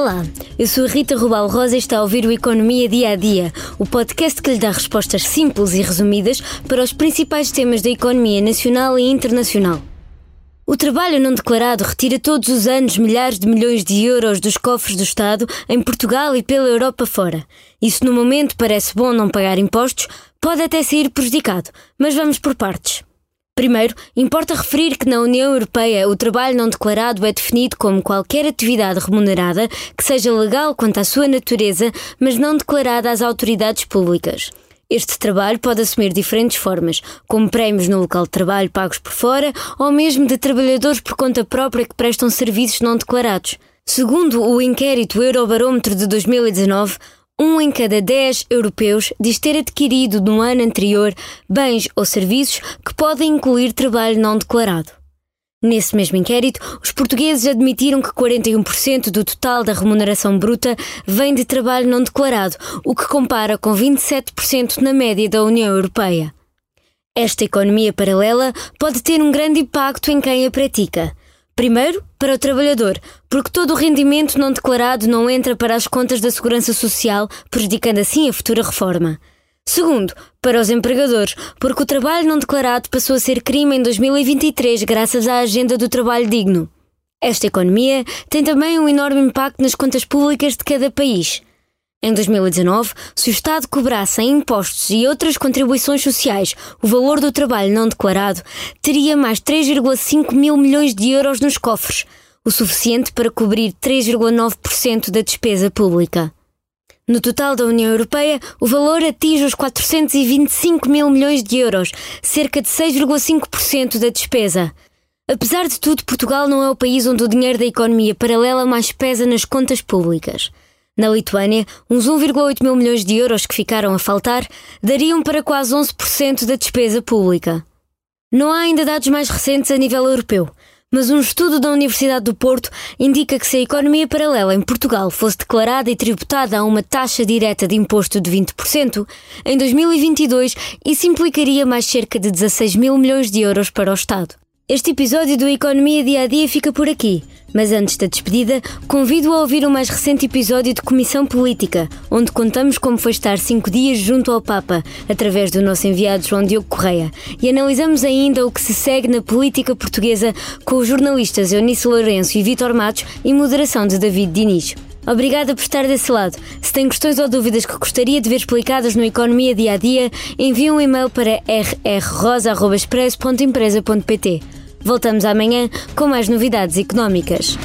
Olá, eu sou a Rita Rubal Rosa e está a ouvir o Economia Dia a Dia, o podcast que lhe dá respostas simples e resumidas para os principais temas da economia nacional e internacional. O trabalho não declarado retira todos os anos milhares de milhões de euros dos cofres do Estado em Portugal e pela Europa fora. Isso no momento parece bom não pagar impostos, pode até sair prejudicado, mas vamos por partes. Primeiro, importa referir que na União Europeia o trabalho não declarado é definido como qualquer atividade remunerada que seja legal quanto à sua natureza, mas não declarada às autoridades públicas. Este trabalho pode assumir diferentes formas, como prémios no local de trabalho pagos por fora ou mesmo de trabalhadores por conta própria que prestam serviços não declarados. Segundo o inquérito Eurobarómetro de 2019, um em cada dez europeus diz ter adquirido no ano anterior bens ou serviços que podem incluir trabalho não declarado. Nesse mesmo inquérito, os portugueses admitiram que 41% do total da remuneração bruta vem de trabalho não declarado, o que compara com 27% na média da União Europeia. Esta economia paralela pode ter um grande impacto em quem a pratica. Primeiro, para o trabalhador, porque todo o rendimento não declarado não entra para as contas da Segurança Social, prejudicando assim a futura reforma. Segundo, para os empregadores, porque o trabalho não declarado passou a ser crime em 2023 graças à Agenda do Trabalho Digno. Esta economia tem também um enorme impacto nas contas públicas de cada país. Em 2019, se o Estado cobrasse em impostos e outras contribuições sociais o valor do trabalho não declarado, teria mais 3,5 mil milhões de euros nos cofres, o suficiente para cobrir 3,9% da despesa pública. No total da União Europeia, o valor atinge os 425 mil milhões de euros, cerca de 6,5% da despesa. Apesar de tudo, Portugal não é o país onde o dinheiro da economia paralela mais pesa nas contas públicas. Na Lituânia, uns 1,8 mil milhões de euros que ficaram a faltar dariam para quase 11% da despesa pública. Não há ainda dados mais recentes a nível europeu, mas um estudo da Universidade do Porto indica que se a economia paralela em Portugal fosse declarada e tributada a uma taxa direta de imposto de 20%, em 2022 isso implicaria mais cerca de 16 mil milhões de euros para o Estado. Este episódio do Economia Dia a Dia fica por aqui, mas antes da despedida, convido a ouvir o mais recente episódio de Comissão Política, onde contamos como foi estar cinco dias junto ao Papa, através do nosso enviado João Diogo Correia, e analisamos ainda o que se segue na política portuguesa com os jornalistas Eunice Lourenço e Vítor Matos e moderação de David Diniz. Obrigada por estar desse lado. Se tem questões ou dúvidas que gostaria de ver explicadas no Economia Dia a Dia, envie um e-mail para rrrosa.express.empresa.pt. Voltamos amanhã com mais novidades económicas.